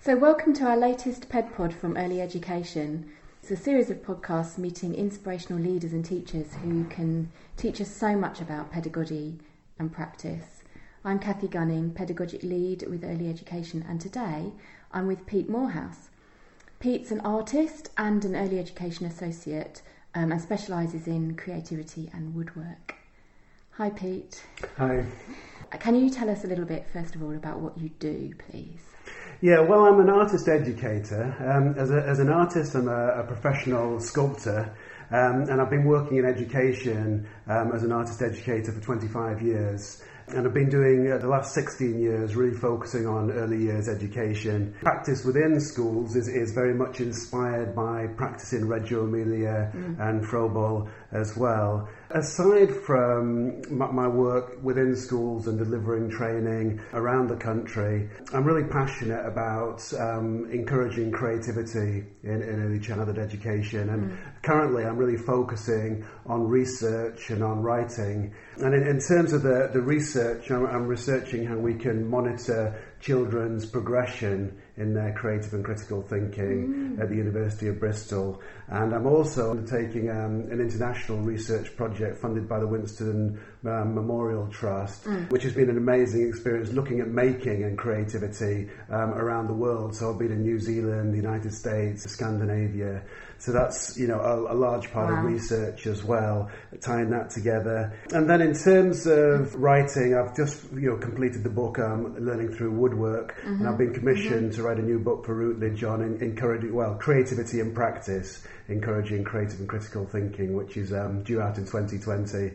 So, welcome to our latest PedPod from Early Education. It's a series of podcasts meeting inspirational leaders and teachers who can teach us so much about pedagogy and practice. I'm Kathy Gunning, Pedagogic Lead with Early Education, and today I'm with Pete Moorhouse. Pete's an artist and an Early Education Associate um, and specialises in creativity and woodwork. Hi, Pete. Hi. Can you tell us a little bit, first of all, about what you do, please? Yeah, well, I'm an artist educator. Um, as, a, as an artist, I'm a, a professional sculptor, um, and I've been working in education um, as an artist educator for 25 years. And I've been doing uh, the last 16 years really focusing on early years education. Practice within schools is, is very much inspired by practice in Reggio Emilia mm. and Froebel as well. Aside from my work within schools and delivering training around the country, I'm really passionate about um, encouraging creativity in, in, early childhood education. And mm. currently, I'm really focusing on research and on writing. And in, in terms of the, the research, I'm, I'm researching how we can monitor children's progression in their creative and critical thinking mm. at the University of Bristol. And I'm also undertaking um, an international research project funded by the Winston um, Memorial Trust, mm. which has been an amazing experience looking at making and creativity um, around the world. So I've been in New Zealand, the United States, Scandinavia. So that's you know a, a large part wow. of research as well, tying that together. And then in terms of writing, I've just you know completed the book um, Learning Through Woodwork, mm-hmm. and I've been commissioned mm-hmm. to write a new book for Routledge on encouraging well creativity and practice, encouraging creative and critical thinking, which is um, due out in 2020.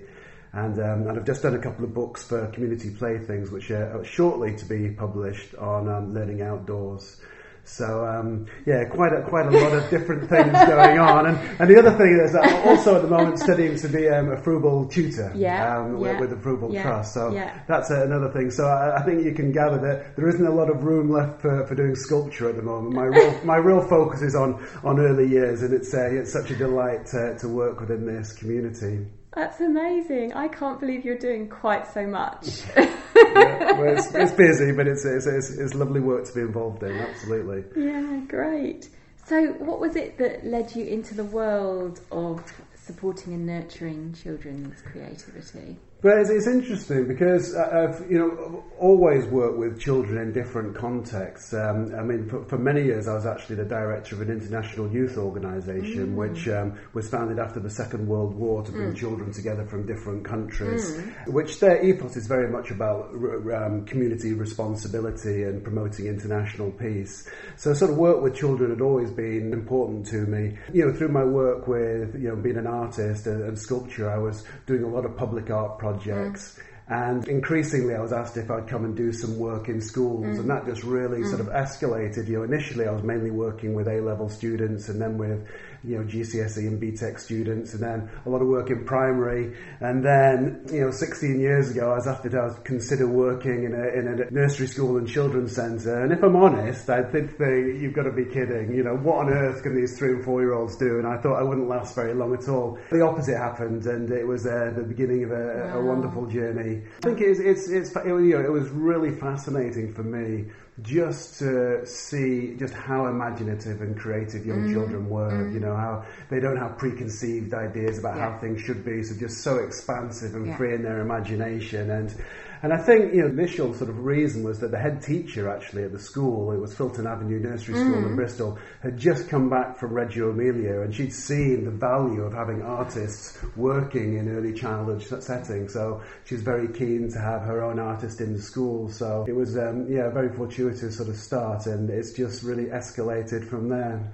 And, um, and I've just done a couple of books for community playthings, which are shortly to be published on um, learning outdoors. So um, yeah, quite a, quite a lot of different things going on. And, and the other thing is I'm also at the moment studying to be um, a Froebel tutor yeah, um, yeah, with, with, the Froebel yeah, Trust. So that's another thing. So I, I, think you can gather that there isn't a lot of room left for, for doing sculpture at the moment. My real my real focus is on, on early years, and it's uh, it's such a delight to, to work within this community. That's amazing. I can't believe you're doing quite so much. yeah, well, it's, it's, busy, but it's, it's, it's, it's lovely work to be involved in, absolutely. Yeah, great. So, what was it that led you into the world of supporting and nurturing children's creativity? But it's, it's interesting because I've you know always worked with children in different contexts. Um, I mean, for, for, many years I was actually the director of an international youth organisation, mm. which um, was founded after the Second World War to bring mm. children together from different countries. Mm. Which their ethos is very much about um, community responsibility and promoting international peace. So, sort of work with children had always been important to me. You know, through my work with you know being an artist and, and sculpture, I was doing a lot of public art projects projects. Mm. And increasingly, I was asked if I'd come and do some work in schools, mm. and that just really mm. sort of escalated. You know, initially I was mainly working with A level students, and then with you know, GCSE and BTEC students, and then a lot of work in primary. And then, you know, 16 years ago, I was asked if I would consider working in a, in a nursery school and children's centre. And if I'm honest, I did think, you've got to be kidding. You know, what on earth can these three and four year olds do? And I thought I wouldn't last very long at all. The opposite happened, and it was uh, the beginning of a, wow. a wonderful journey. I think it's, it's, it's, it, you know, it was really fascinating for me just to see just how imaginative and creative young mm. children were. Mm. You know how they don't have preconceived ideas about yeah. how things should be, so just so expansive and yeah. free in their imagination and and I think, you know, the initial sort of reason was that the head teacher actually at the school, it was Filton Avenue Nursery School mm. in Bristol, had just come back from Reggio Emilia and she'd seen the value of having artists working in early childhood settings. So she's very keen to have her own artist in the school. So it was, um, yeah, a very fortuitous sort of start and it's just really escalated from there.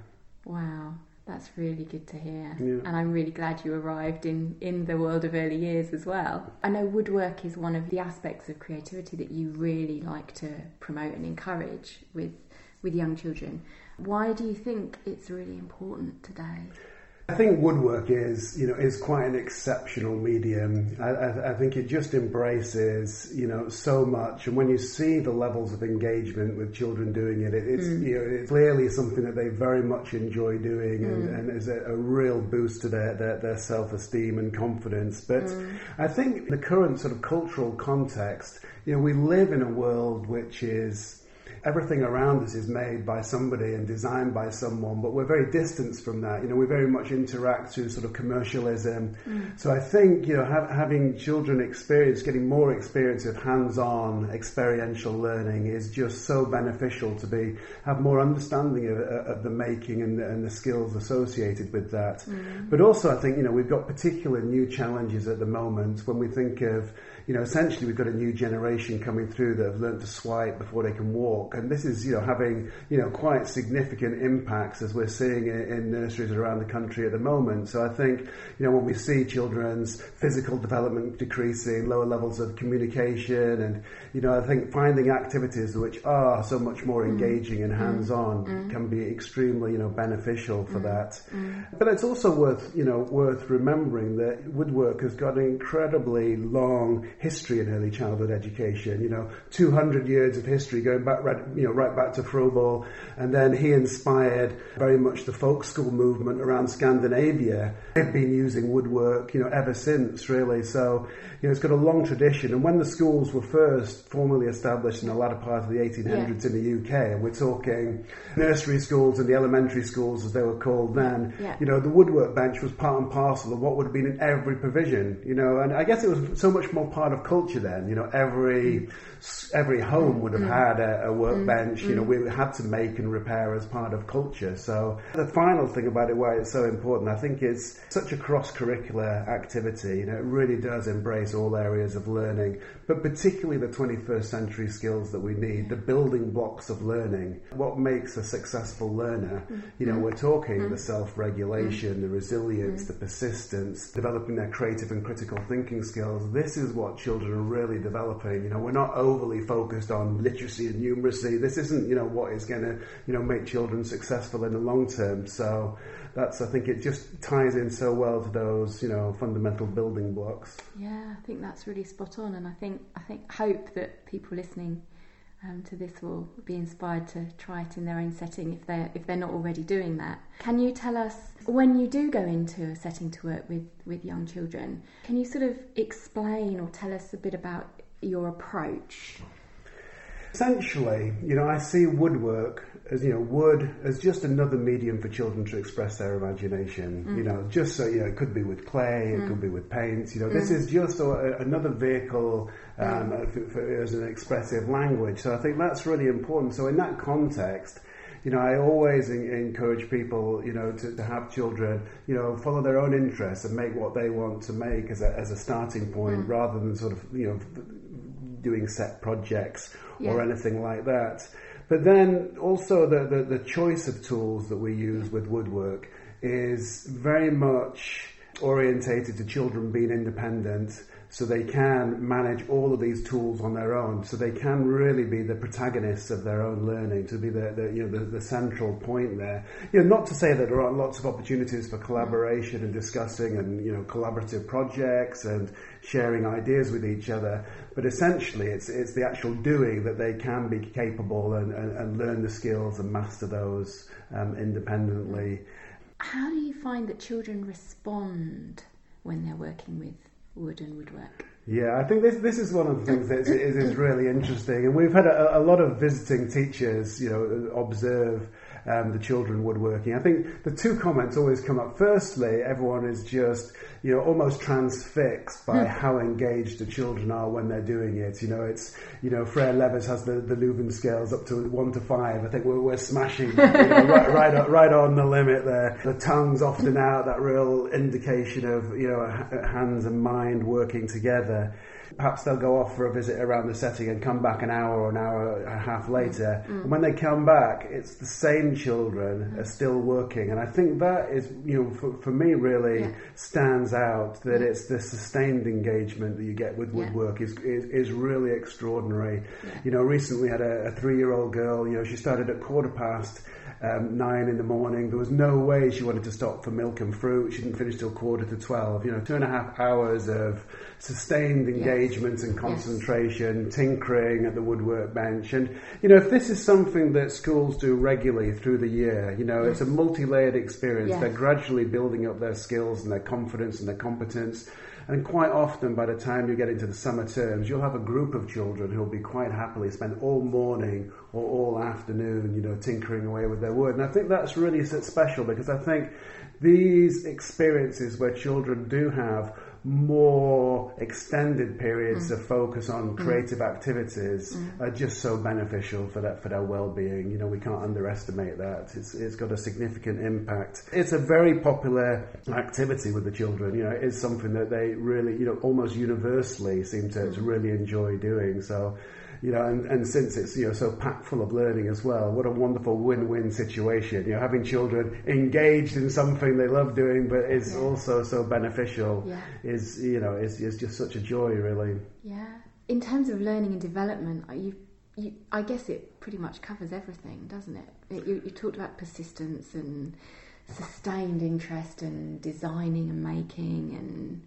Wow. That's really good to hear. Yeah. And I'm really glad you arrived in, in the world of early years as well. I know woodwork is one of the aspects of creativity that you really like to promote and encourage with, with young children. Why do you think it's really important today? I think woodwork is, you know, is quite an exceptional medium. I, I, I, think it just embraces, you know, so much. And when you see the levels of engagement with children doing it, it it's, mm. you know, it's clearly something that they very much enjoy doing, and, mm. and is a, a, real boost to their, their, their self-esteem and confidence. But mm. I think the current sort of cultural context, you know, we live in a world which is everything around us is made by somebody and designed by someone, but we're very distanced from that. You know, we very much interact through sort of commercialism. Mm. So I think, you know, ha- having children experience, getting more experience of hands-on experiential learning is just so beneficial to be, have more understanding of, of the making and the, and the skills associated with that. Mm. But also I think, you know, we've got particular new challenges at the moment when we think of you know, essentially we've got a new generation coming through that have learned to swipe before they can walk. And this is, you know, having, you know, quite significant impacts as we're seeing in, in nurseries around the country at the moment. So I think, you know, when we see children's physical development decreasing, lower levels of communication, and, you know, I think finding activities which are so much more mm. engaging and mm. hands-on mm. can be extremely, you know, beneficial for mm. that. Mm. But it's also worth, you know, worth remembering that woodwork has got an incredibly long history in early childhood education. You know, 200 years of history going back, right, you know, right back to Froebel, and then he inspired very much the folk school movement around Scandinavia. They've been using woodwork, you know, ever since, really. So, you know, it's got a long tradition. And when the schools were first formally established in the latter part of the 1800s yeah. in the UK, and we're talking nursery schools and the elementary schools as they were called then, yeah. you know, the woodwork bench was part and parcel of what would have been in every provision, you know, and I guess it was so much more part of culture then. You know, every every home would have had a, a workbench. You know, we had to make and repair as part of culture. So the final thing about it, why it's so important, I think, is such a cross-curricular activity. You know, it really does embrace all areas of learning, but particularly the 21st century skills that we need, the building blocks of learning. What makes a successful learner? You know, we're talking the self-regulation, the resilience, the persistence, developing their creative and critical thinking skills. This is what children are really developing. You know, we're not overly focused on literacy and numeracy. This isn't, you know, what is going to, you know, make children successful in the long term. So that's, I think it just ties in so well to those, you know, fundamental building blocks. Yeah, I think that's really spot on. And I think, I think, hope that people listening um, to this will be inspired to try it in their own setting if they're if they're not already doing that. Can you tell us when you do go into a setting to work with with young children? Can you sort of explain or tell us a bit about your approach? Essentially, you know, I see woodwork as you know, wood as just another medium for children to express their imagination. Mm. You know, just so you know, it could be with clay, it mm. could be with paints. You know, mm. this is just a, another vehicle um, mm. for, for, as an expressive language. So I think that's really important. So in that context, you know, I always in, encourage people, you know, to, to have children, you know, follow their own interests and make what they want to make as a, as a starting point, mm. rather than sort of, you know, doing set projects yeah. or anything like that. But then also the, the, the choice of tools that we use with woodwork is very much orientated to children being independent so they can manage all of these tools on their own. So they can really be the protagonists of their own learning to be the, the you know the, the, central point there. You know not to say that there aren't lots of opportunities for collaboration and discussing and you know collaborative projects and sharing ideas with each other but essentially it's it's the actual doing that they can be capable and, and, and learn the skills and master those um, independently how do you find that children respond when they're working with wood and woodwork. Yeah, I think this this is one of the things that is, is really interesting, and we've had a, a, lot of visiting teachers, you know, observe um, the children woodworking. I think the two comments always come up. Firstly, everyone is just you know almost transfixed by hmm. how engaged the children are when they're doing it. You know, it's you know Ferre Laevers has the, the Leuven scales up to one to five. I think we're, we're smashing you know, right right on, right on the limit there. The tongue's often out, that real indication of you know hands and mind working together perhaps they'll go off for a visit around the setting and come back an hour or an hour and a half later. Mm. And when they come back, it's the same children mm. are still working. And I think that is, you know, for, for me really yeah. stands out that it's the sustained engagement that you get with woodwork yeah. is, is, is, really extraordinary. Yeah. You know, recently had a, a three year old girl, you know, she started at quarter past um, nine in the morning. There was no way she wanted to stop for milk and fruit. She didn't finish till quarter to twelve. You know, two and a half hours of sustained engagement yes. and concentration, yes. tinkering at the woodwork bench. And, you know, if this is something that schools do regularly through the year, you know, yes. it's a multi-layered experience. They're gradually building up their skills and their confidence and their competence And quite often, by the time you get into the summer terms, you'll have a group of children who'll be quite happily spend all morning or all afternoon, you know, tinkering away with their wood. And I think that's really special because I think these experiences where children do have more extended periods mm. of focus on mm. creative activities mm. are just so beneficial for that for their well-being. You know, we can't underestimate that. It's it's got a significant impact. It's a very popular activity with the children. You know, it is something that they really, you know, almost universally seem to, to really enjoy doing. So you know, and, and since it's you know so packed full of learning as well, what a wonderful win-win situation. You know, having children engaged in something they love doing, but is yeah. also so beneficial, yeah. is you know, is is just such a joy, really. Yeah. In terms of learning and development, you, you I guess it pretty much covers everything, doesn't it? it you, you talked about persistence and sustained interest and designing and making and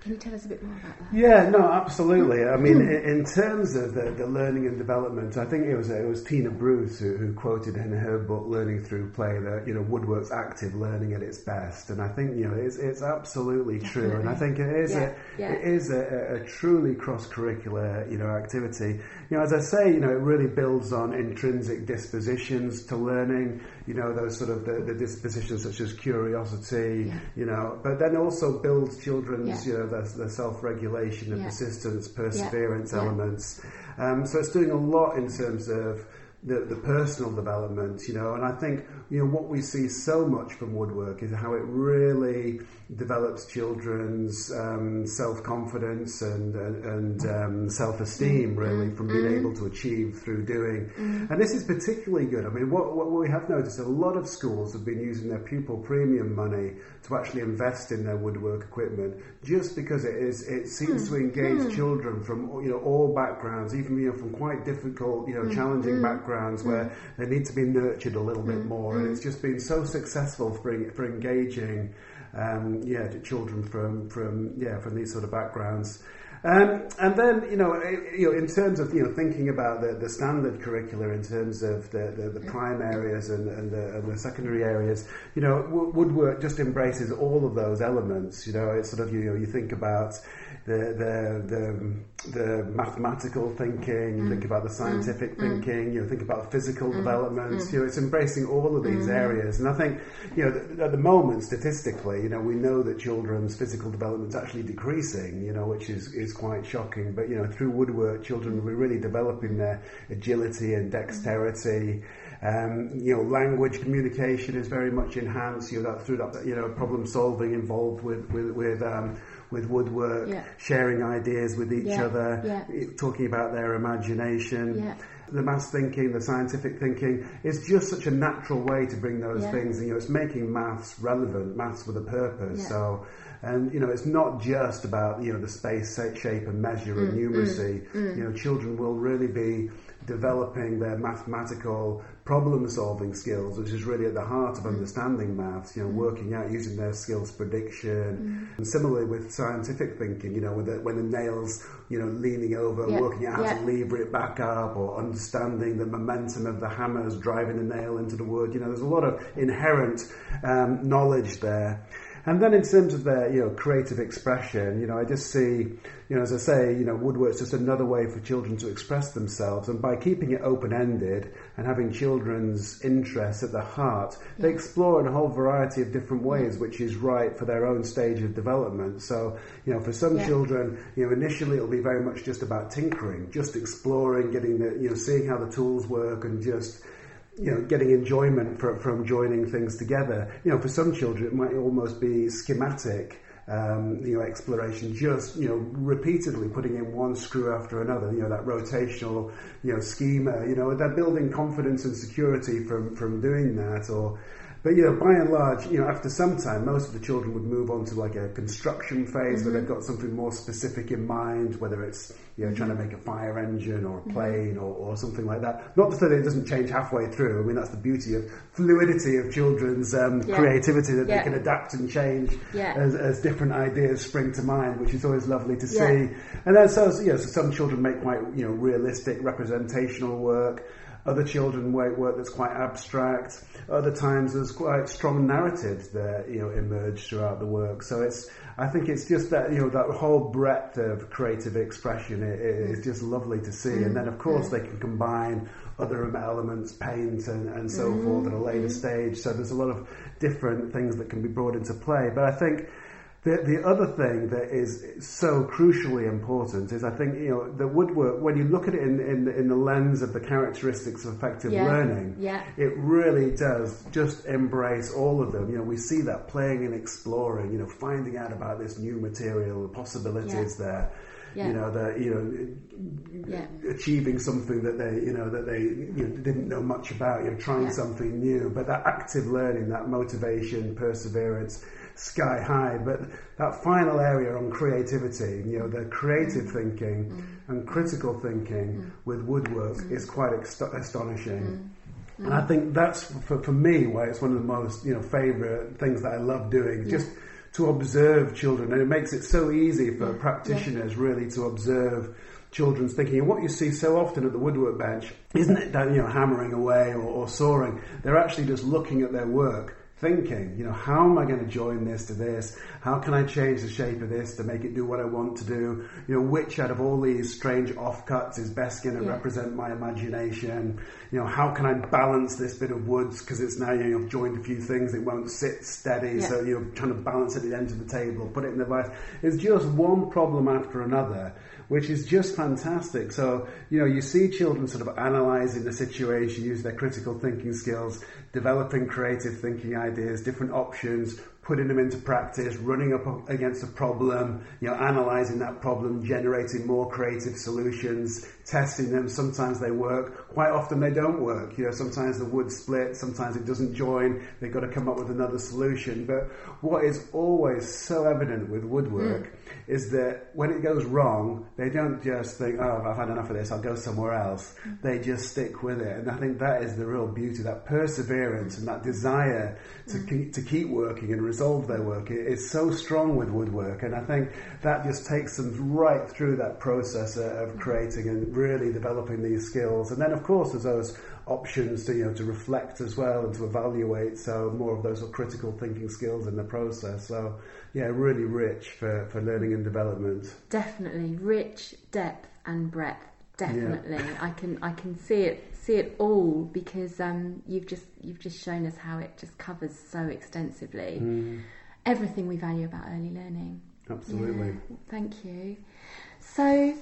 can you tell us a bit more about that? Yeah, no, absolutely. I mean, in, terms of the, the, learning and development, I think it was uh, it was Tina Bruce who, who, quoted in her book "Learning Through Play" that you know woodwork's active learning at its best, and I think you know it's it's absolutely Definitely. true, and I think it is yeah, a yeah. it is a, a, truly cross curricular you know activity. You know, as I say, you know, it really builds on intrinsic dispositions to learning. You know, those sort of the, the dispositions such as curiosity. Yeah. You know, but then also builds children's you know the, the self-regulation, the yeah. persistence, perseverance yeah. elements. Um, so it's doing a lot in terms of the, the personal development, you know, and I think, you know, what we see so much from woodwork is how it really develops children's um, self-confidence and, and, um, self-esteem, really, mm-hmm. from being mm-hmm. able to achieve through doing. Mm-hmm. And this is particularly good. I mean, what, what we have noticed, a lot of schools have been using their pupil premium money to actually invest in their woodwork equipment, just because it is it seems to engage children from you know all backgrounds, even you know from quite difficult, you know, challenging backgrounds where they need to be nurtured a little bit more. And it's just been so successful for for engaging um, yeah, children from from yeah from these sort of backgrounds. Um, and then, you know, you know, in terms of you know thinking about the, the standard curricula in terms of the, the, the prime areas and, and, the, and the secondary areas, you know, woodwork just embraces all of those elements. You know, it's sort of you know you think about the the the, the mathematical thinking, mm. think about the scientific mm. thinking, you know, think about physical mm. development. Mm. You know, it's embracing all of these mm. areas. And I think, you know, at the moment, statistically, you know, we know that children's physical development is actually decreasing. You know, which is is quite shocking. But you know, through woodwork, children be really developing their agility and dexterity. Um, you know, language communication is very much enhanced. You know, that through that, you know, problem solving involved with with, with um, with woodwork, yeah. sharing ideas with each yeah. other, yeah. talking about their imagination. The maths thinking, the scientific thinking is just such a natural way to bring those things. And, you know, it's making maths relevant, maths with a purpose. So, and you know, it's not just about you know the space, shape, and measure mm, and numeracy. Mm, mm. You know, children will really be developing their mathematical problem solving skills, which is really at the heart of mm. understanding maths, you know, mm. working out using their skills prediction. Mm. And similarly with scientific thinking, you know, when the, when the nail's, you know, leaning over, yeah. working out how yeah. to lever it back up or understanding the momentum of the hammers driving the nail into the wood. You know, there's a lot of inherent um, knowledge there. And then in terms of their, you know, creative expression, you know, I just see, you know, as I say, you know, woodwork's just another way for children to express themselves. And by keeping it open-ended and having children's interests at the heart, yeah. they explore in a whole variety of different ways, which is right for their own stage of development. So, you know, for some yeah. children, you know, initially it'll be very much just about tinkering, just exploring, getting the, you know, seeing how the tools work and just, you know, getting enjoyment from, from joining things together. You know, for some children, it might almost be schematic. Um, you know, exploration, just, you know, repeatedly putting in one screw after another, you know, that rotational, you know, schema, you know, they're building confidence and security from, from doing that or, but you know, by and large, you know, after some time, most of the children would move on to like a construction phase mm-hmm. where they've got something more specific in mind, whether it's you know trying to make a fire engine or a mm-hmm. plane or, or something like that. Not to say that it doesn't change halfway through. I mean, that's the beauty of fluidity of children's um, yeah. creativity that yeah. they can adapt and change yeah. as, as, different ideas spring to mind, which is always lovely to see. And then so, you know, so some children make quite you know realistic representational work. Other children work that's quite abstract. Other times there's quite strong narratives that you know emerge throughout the work. So it's I think it's just that you know that whole breadth of creative expression it is just lovely to see. And then of mm-hmm. course they can combine other elements, paint and, and so mm-hmm. forth at a later mm-hmm. stage. So there's a lot of different things that can be brought into play. But I think the, the other thing that is so crucially important is I think you know the woodwork when you look at it in, in, in the lens of the characteristics of effective Yeah. learning Yeah. it really does just embrace all of them you know we see that playing and exploring you know finding out about this new material the possibilities there Yeah. you know the you know Yeah. achieving something that they you know that they you know, didn't know much about you know trying Yeah. something new but that active learning that motivation perseverance sky high but that final area on creativity you know the creative Mm. thinking and critical thinking with woodwork Mm. is quite astonishing and I think that's for, for me why it's one of the most you know favourite things that I love doing. Just to observe children, and it makes it so easy for practitioners really to observe children's thinking. And what you see so often at the woodwork bench isn't it that you know hammering away or, or sawing. They're actually just looking at their work. Thinking, you know, how am I going to join this to this? How can I change the shape of this to make it do what I want to do? You know, which out of all these strange offcuts is best going to Yeah. represent my imagination? You know, how can I balance this bit of woods because it's now you know, you've joined a few things, it won't sit steady, Yeah. so you're trying to balance it at the end of the table, put it in the vice. It's just one problem after another, which is just fantastic. So, you know, you see children sort of analysing the situation, use their critical thinking skills, developing creative thinking ideas, different options, putting them into practice, running up against a problem, you know, analysing that problem, generating more creative solutions, testing them. Sometimes they work, quite often they don't work. You know, sometimes the wood splits, sometimes it doesn't join. They've got to come up with another solution. But what is always so evident with woodwork hmm. is that when it goes wrong, they don't just think, "Oh, I've had enough of this. I'll go somewhere else." Hmm. They just stick with it, and I think that is the real beauty, that perseverance and that desire to hmm. keep, to keep working and resolve their work. It is so strong with woodwork, and I think that just takes them right through that process uh, of creating and really developing these skills. And then, of course, there's those options to you know to reflect as well and to evaluate. So more of those critical thinking skills in the process. So yeah, really rich for, for learning and development. Definitely rich depth and breadth. Definitely, I can I can see it see it all because um, you've just you've just shown us how it just covers so extensively everything we value about early learning. Absolutely. Yeah, thank you. So,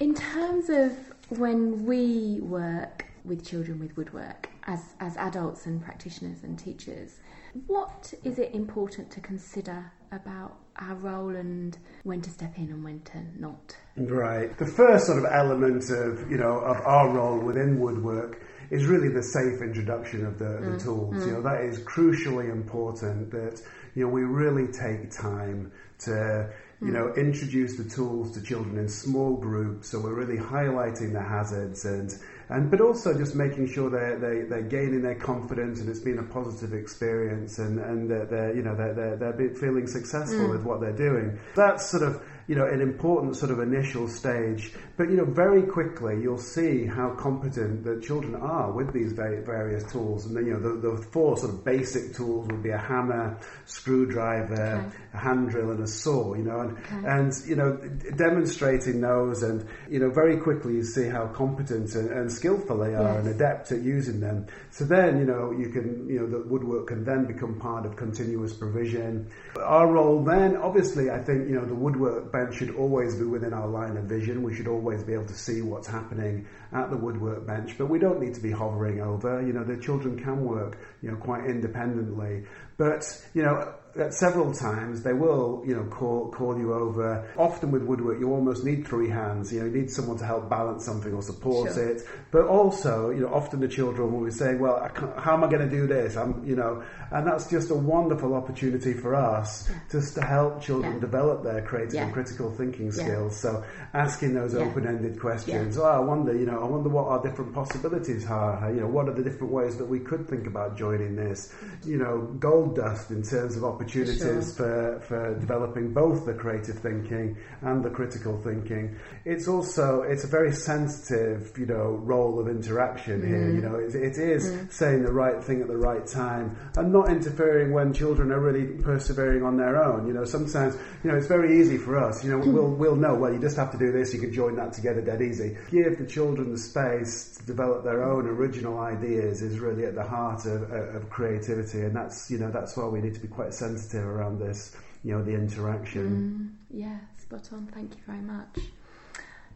in terms of when we work with children with woodwork as, as adults and practitioners and teachers, what is it important to consider about our role and when to step in and when to not? Right. The first sort of element of you know of our role within woodwork is really the safe introduction of the, the mm, tools. You mm. know that is crucially important. That you know we really take time to you know mm. introduce the tools to children in small groups. So we're really highlighting the hazards and and but also just making sure they're they, they're gaining their confidence and it's been a positive experience and and that they're you know they're they're, they're feeling successful mm. with what they're doing. That's sort of you know an important sort of initial stage. But you know very quickly you'll see how competent the children are with these various tools. And then you know the, the four sort of basic tools would be a hammer, screwdriver, Okay. a hand drill, and a saw. You know and Okay. and you know demonstrating those and you know very quickly you see how competent and, and skillful they are Yes. and adept at using them. So then you know you can you know the woodwork can then become part of continuous provision. Our role then, obviously, I think you know the woodwork bench should always be within our line of vision. We should always be able to see what's happening at the woodwork bench, but we don't need to be hovering over. You know the children can work you know quite independently, but you know at several times they will, you know, call call you over. Often with woodwork, you almost need three hands. You know, you need someone to help balance something or support Sure. it. But also, you know, often the children will be saying, "Well, I can't, how am I going to do this?" I'm, you know, and that's just a wonderful opportunity for us just to help children Yeah. develop their creative Yeah. and critical thinking Yeah. skills. So asking those Yeah. open-ended questions. Oh, I wonder, you know, I wonder what our different possibilities are. You know, what are the different ways that we could think about joining this? You know, gold dust in terms of opportunities opportunities for, for, for developing both the creative thinking and the critical thinking. It's also it's a very sensitive, you know, role of interaction mm. here. You know, it, it is mm. saying the right thing at the right time and not interfering when children are really persevering on their own. You know, sometimes you know it's very easy for us. You know, we'll we'll know. Well, you just have to do this. You can join that together dead easy. Give the children the space to develop their own original ideas is really at the heart of, of creativity, and that's you know that's why we need to be quite sensitive around this. You know, the interaction. Mm, yeah, spot on. Thank you very much.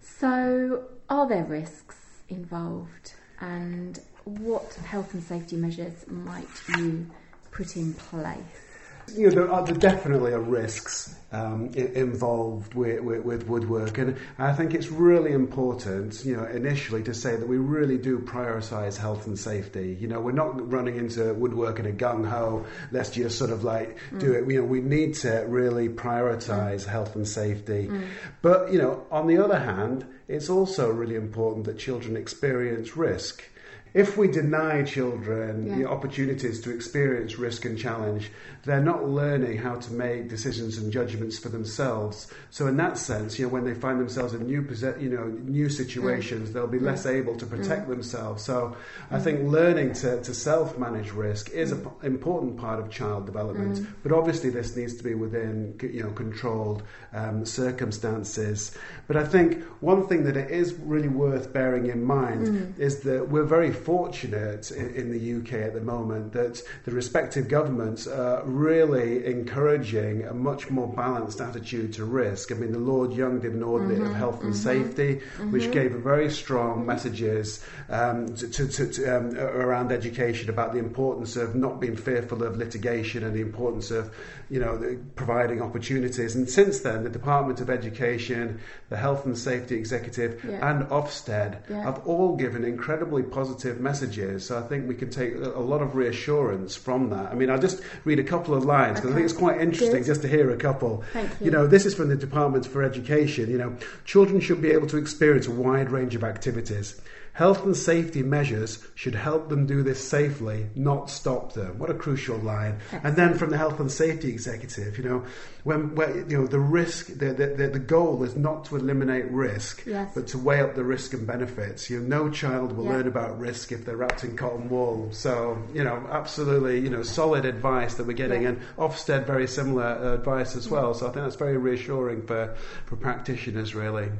So, are there risks involved, and what health and safety measures might you put in place? You know, there, are, there definitely are risks um, involved with, with, with, woodwork, and I think it's really important, you know, initially to say that we really do prioritise health and safety. You know, we're not running into woodwork in a gung ho. Let's just sort of like mm. do it. You know, we need to really prioritise mm. health and safety. Mm. But you know, on the other hand, it's also really important that children experience risk if we deny children yeah. the opportunities to experience risk and challenge, they're not learning how to make decisions and judgments for themselves. So, in that sense, you know, when they find themselves in new, you know, new situations, mm. they'll be mm. less able to protect mm. themselves. So, I mm. think learning to, to self-manage risk is an mm. important part of child development. Mm. But obviously, this needs to be within, you know, controlled um, circumstances. But I think one thing that it is really worth bearing in mind is that we're very fortunate in, in, the UK at the moment that the respective governments are really encouraging a much more balanced attitude to risk. I mean, the Lord Young did an audit mm-hmm, of health and mm-hmm, safety, mm-hmm. which gave very strong messages um, to, to, to, um, around education about the importance of not being fearful of litigation and the importance of, you know, providing opportunities. And since then, the Department of Education, the Health and Safety Executive, yeah. and Ofsted yeah. have all given incredibly positive positive messages. So I think we can take a lot of reassurance from that. I mean, I'll just read a couple of lines because okay. I think it's quite interesting Good. just to hear a couple. Thank you. you know, this is from the Department for Education. You know, children should be able to experience a wide range of activities. Health and safety measures should help them do this safely, not stop them. What a crucial line. And then from the health and safety executive, you know, when, when you know the risk, the, the, the goal is not to eliminate risk, yes. but to weigh up the risk and benefits. You know, no child will yeah. learn about risk if they're wrapped in cotton wool. So, you know, absolutely, you know, solid advice that we're getting, yeah. and Ofsted very similar uh, advice as well. So I think that's very reassuring for for practitioners, really.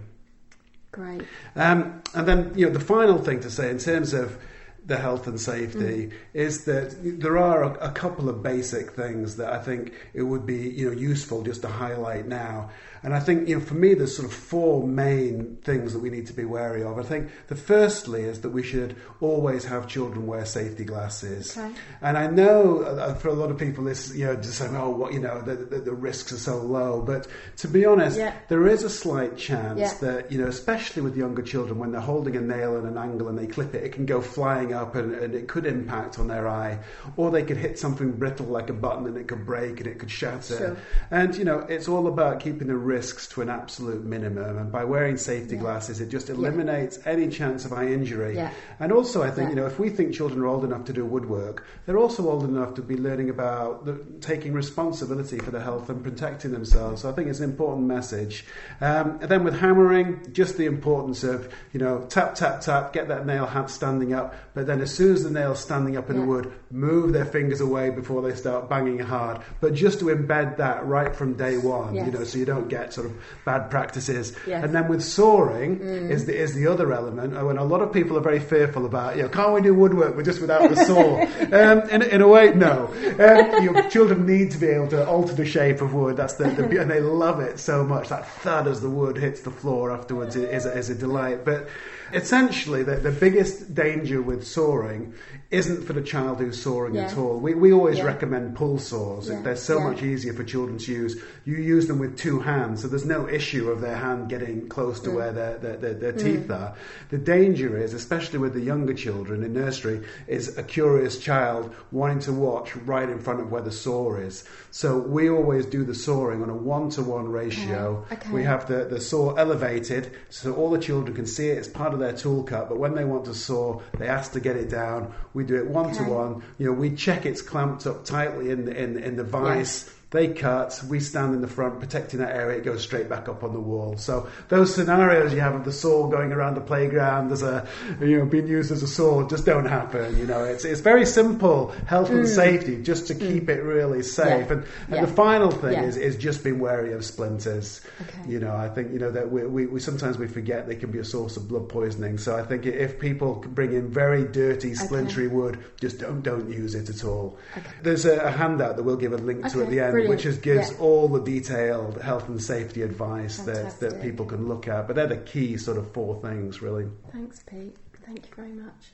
Great. Um, and then, you know, the final thing to say in terms of the health and safety mm. is that there are a, a, couple of basic things that I think it would be you know useful just to highlight now. And I think, you know, for me, there's sort of four main things that we need to be wary of. I think the firstly is that we should always have children wear safety glasses. Okay. And I know uh, for a lot of people, this, you know, just saying, oh, what, you know, the, the, the risks are so low. But to be honest, yeah. there is a slight chance yeah. that, you know, especially with younger children, when they're holding a nail at an angle and they clip it, it can go flying up and, and it could impact on their eye. Or they could hit something brittle like a button and it could break and it could shatter. Sure. And, you know, it's all about keeping the risks to an absolute minimum. And by wearing safety yeah. glasses, it just eliminates yeah. any chance of eye injury. Yeah. And also, I think, you know, if we think children are old enough to do woodwork, they're also old enough to be learning about the, taking responsibility for their health and protecting themselves. So I think it's an important message. Um, and then with hammering, just the importance of, you know, tap, tap, tap, get that nail hat standing up. But then as soon as the nail's standing up in the wood, move their fingers away before they start banging hard. But just to embed that right from day one, yes. you know, so you don't get sort of bad practices. Yes. And then with sawing mm. is the is the other element. When a lot of people are very fearful about, you know, can't we do woodwork? We're just without the saw. um, in, in a way, no. Um, your children need to be able to alter the shape of wood. That's the, the and they love it so much. That thud as the wood hits the floor afterwards is, is a delight. But essentially, the, the biggest danger with sawing isn't for the child who's sawing yeah. at all. We, we always yeah. recommend pull saws. Yeah. They're so much easier for children to use. You use them with two hands, so there's no issue of their hand getting close to mm. where their, their, their, their mm. teeth are. The danger is, especially with the younger children in nursery, is a curious child wanting to watch right in front of where the saw is. So we always do the sawing on a one to one ratio. Okay. Okay. We have the, the saw elevated so all the children can see it. It's part of their tool cut, but when they want to saw, they ask to get it down. We do it one to one. You know, we check it's clamped up tightly in the, in, in the vise. They cut, we stand in the front protecting that area, it goes straight back up on the wall. So those scenarios you have of the saw going around the playground as a, you know, being used as a saw just don't happen. You know, it's, it's very simple health and mm. safety just to keep mm. it really safe. Yeah. And, and yeah. the final thing yeah. is, is just being wary of splinters. Okay. You know, I think, you know, that we, we, we, sometimes we forget they can be a source of blood poisoning. So I think if people bring in very dirty, splintery okay. wood, just don't, don't use it at all. Okay. There's a, a, handout that we'll give a link to at the end Brilliant. which just gives yeah. all the detailed health and safety advice that, that people can look at. But they're the key sort of four things, really. Thanks, Pete. Thank you very much.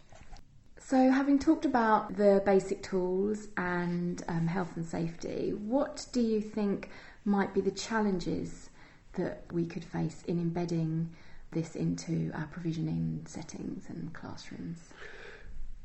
So, having talked about the basic tools and um, health and safety, what do you think might be the challenges that we could face in embedding this into our provisioning settings and classrooms?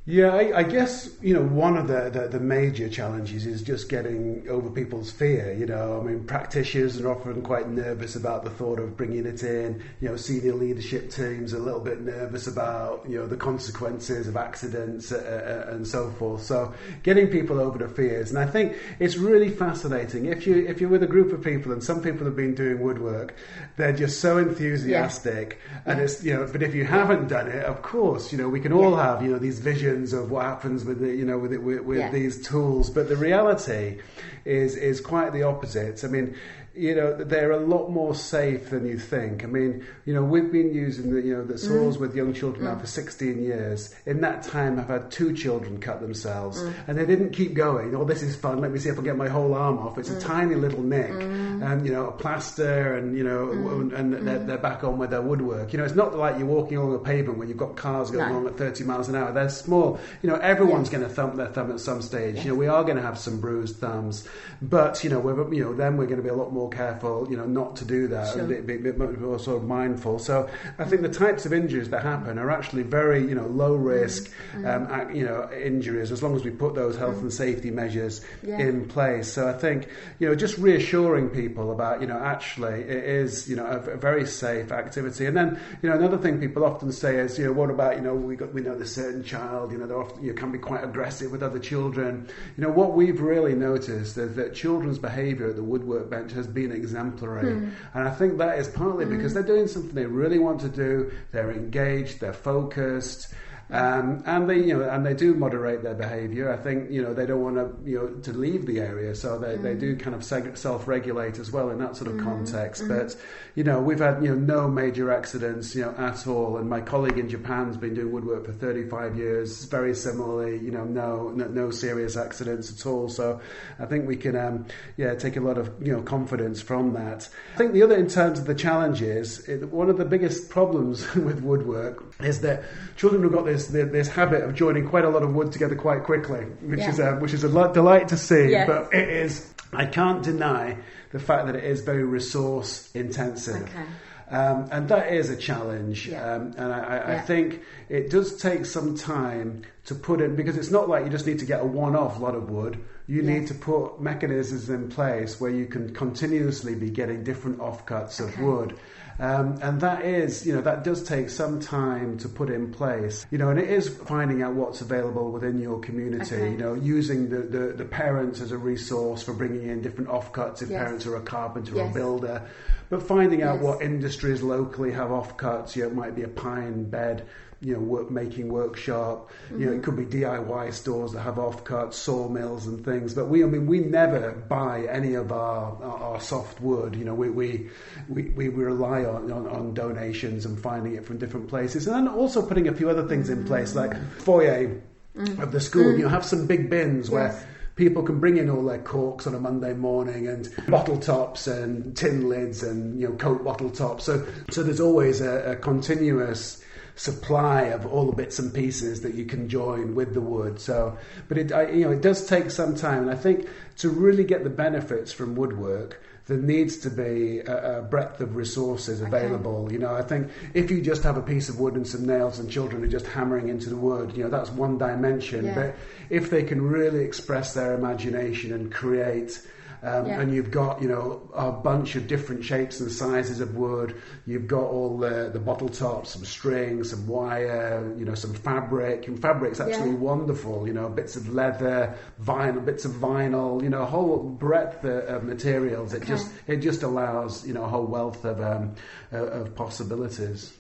Yeah, I, I, guess you know one of the, the, the, major challenges is just getting over people's fear. You know, I mean, practitioners are often quite nervous about the thought of bringing it in. You know, senior leadership teams are a little bit nervous about you know the consequences of accidents uh, uh, and so forth. So, getting people over the fears, and I think it's really fascinating. If you if you're with a group of people, and some people have been doing woodwork, they're just so enthusiastic, yeah. and yeah. it's you know. But if you haven't done it, of course, you know we can all yeah. have you know these visions visions of what happens with the, you know with it, with, with yeah. these tools, but the reality is is quite the opposite. I mean, you know, they're a lot more safe than you think. I mean, you know, we've been using the, you know, the saws mm. with young children mm. now for 16 years. In that time, I've had two children cut themselves, mm. and they didn't keep going. Oh, this is fun. Let me see if I get my whole arm off. It's a mm. tiny little nick, mm. and you know, a plaster, and you know, mm. and, and they're, they're, back on with their woodwork. You know, it's not like you're walking along a pavement when you've got cars going no. along at 30 miles an hour. They're small. You know, everyone's yeah. going to thump their thumb at some stage. Yes. You know, we are going to have some bruised thumbs, but you know, we're, you know, then we're going to be a lot more careful, you know, not to do that sure. and be, be, be more sort of mindful. So I think the types of injuries that happen are actually very, you know, low risk, mm. um, you know, injuries as long as we put those health mm. and safety measures yeah. in place. So I think, you know, just reassuring people about, you know, actually it is, you know, a, a very safe activity. And then, you know, another thing people often say is, you know, what about, you know, we got, we know this certain child, you know, they often, you can be quite aggressive with other children. You know, what we've really noticed is that children's behaviour at the woodwork bench has been exemplary. Mm. And I think that is partly because they're doing something they really want to do, they're engaged, they're focused. Um, and they, you know, and they do moderate their behaviour. I think, you know, they don't want to, you know, to leave the area, so they, mm. they do kind of self-regulate as well in that sort of mm. context. Mm. But, you know, we've had, you know, no major accidents, you know, at all. And my colleague in Japan's been doing woodwork for 35 years, very similarly, you know, no, no, no serious accidents at all. So I think we can, um, yeah, take a lot of, you know, confidence from that. I think the other, in terms of the challenges, it, one of the biggest problems with woodwork is that children have got this this, this habit of joining quite a lot of wood together quite quickly, which yeah. is a, which is a delight to see. Yes. But it is, I can't deny the fact that it is very resource intensive. Okay. Um, and that is a challenge. Yeah. Um, and I, I, yeah. I, think it does take some time to put in, because it's not like you just need to get a one off lot of wood. You need to put mechanisms in place where you can continuously be getting different offcuts okay. of wood. Um, and that is, you know, that does take some time to put in place, you know, and it is finding out what's available within your community, okay. you know, using the, the, the, parents as a resource for bringing in different offcuts if yes. parents are a carpenter yes. or a builder, but finding out yes. what industries locally have offcuts, you know, it might be a pine bed you know, work making workshop. Mm-hmm. You know, it mm-hmm. could be DIY stores that have offcuts, sawmills and things. But we, I mean, we never buy any of our our, soft wood. You know, we we, we, we rely on, on, on donations and finding it from different places, and then also putting a few other things in place, like foyer mm-hmm. of the school. Mm-hmm. You know, have some big bins yes. where people can bring in all their corks on a Monday morning and bottle tops and tin lids and you know coke bottle tops. So so there's always a, a continuous supply of all the bits and pieces that you can join with the wood. So, but it I, you know it does take some time, and I think to really get the benefits from woodwork. There needs to be a, a breadth of resources available. Okay. You know, I think if you just have a piece of wood and some nails and children are just hammering into the wood, you know, that's one dimension. Yeah. But if they can really express their imagination and create um, Yeah. and you've got you know a bunch of different shapes and sizes of wood. You've got all the, the bottle tops, some string, some wire, you know, some fabric. And fabric's actually Yeah. wonderful. You know, bits of leather, vinyl, bits of vinyl. You know, a whole breadth of, of materials. It just it just allows you know a whole wealth of um, uh, of possibilities.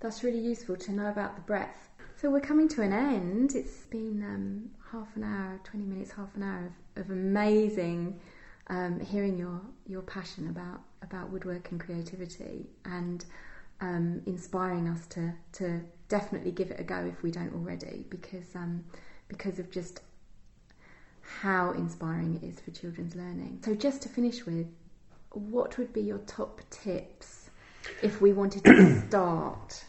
That's really useful to know about the breadth. So we're coming to an end. It's been um, half an hour, 20 minutes, half an hour of, of amazing um, hearing your, your passion about, about woodwork and creativity and um, inspiring us to, to definitely give it a go if we don't already because, um, because of just how inspiring it is for children's learning. So just to finish with, what would be your top tips if we wanted to start?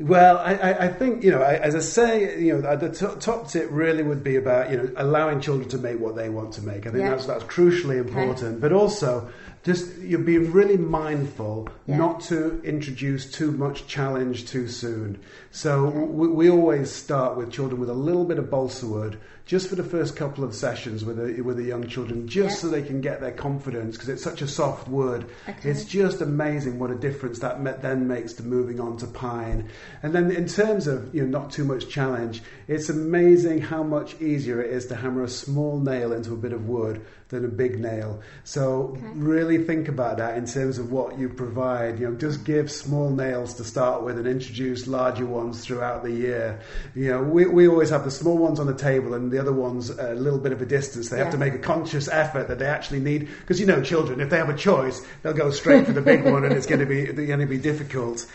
Well, I, I, think you know, I, as I say, you know, the top, top tip really would be about you know allowing children to make what they want to make. I think Yeah. that's that's crucially important. But also, just you're being really mindful Yeah. not to introduce too much challenge too soon. So we, we always start with children with a little bit of balsa wood, just for the first couple of sessions with the with the young children, just Yeah. so they can get their confidence because it's such a soft wood. Okay. It's just amazing what a difference that me- then makes to moving on to pine. And then in terms of you know not too much challenge, it's amazing how much easier it is to hammer a small nail into a bit of wood than a big nail. So Okay. really think about that in terms of what you provide. You know, just give small nails to start with and introduce larger ones throughout the year. You know, we, we always have the small ones on the table and the other ones a little bit of a distance. They have to make a conscious effort that they actually need because you know children if they have a choice they'll go straight for the big one and it's going to be going to be difficult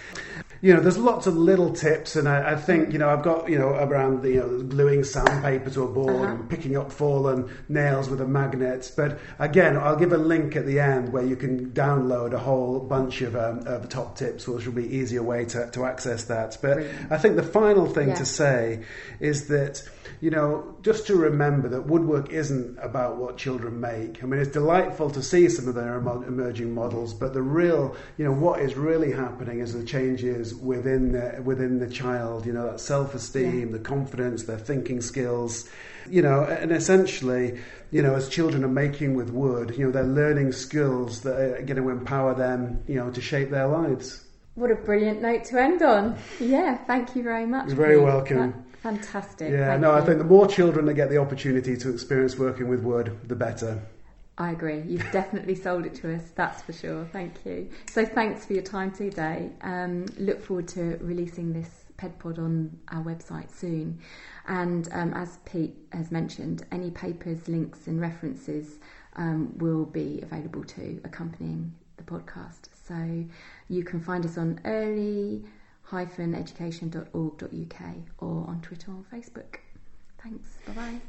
you know there's lots of little tips and I, I think you know I've got you know around the you know gluing sandpaper to a board Uh-huh. and picking up fallen nails with a magnet but again I'll give a link at the end where you can download a whole bunch of, um, of top tips which will be easier way to, to access that but. I think the final thing Yeah. to say is that you know just to remember that woodwork isn't about what children make. I mean, it's delightful to see some of their emerging models, but the real, you know, what is really happening is the changes within the within the child. You know, that self-esteem, Yeah. the confidence, their thinking skills. You know, and essentially, you know, as children are making with wood, you know, they're learning skills that are going to empower them, you know, to shape their lives. What a brilliant note to end on. Yeah, thank you very much. You're very welcome. That- fantastic. Yeah, no, I think the more children that get the opportunity to experience working with wood, the better. I agree. You've definitely sold it to us, that's for sure. Thank you. So thanks for your time today. Um, look forward to releasing this PedPod on our website soon. And um, as Pete has mentioned, any papers, links, and references um, will be available to accompanying the podcast. So you can find us on early-education.org.uk or on Twitter or Facebook. Thanks. Bye bye.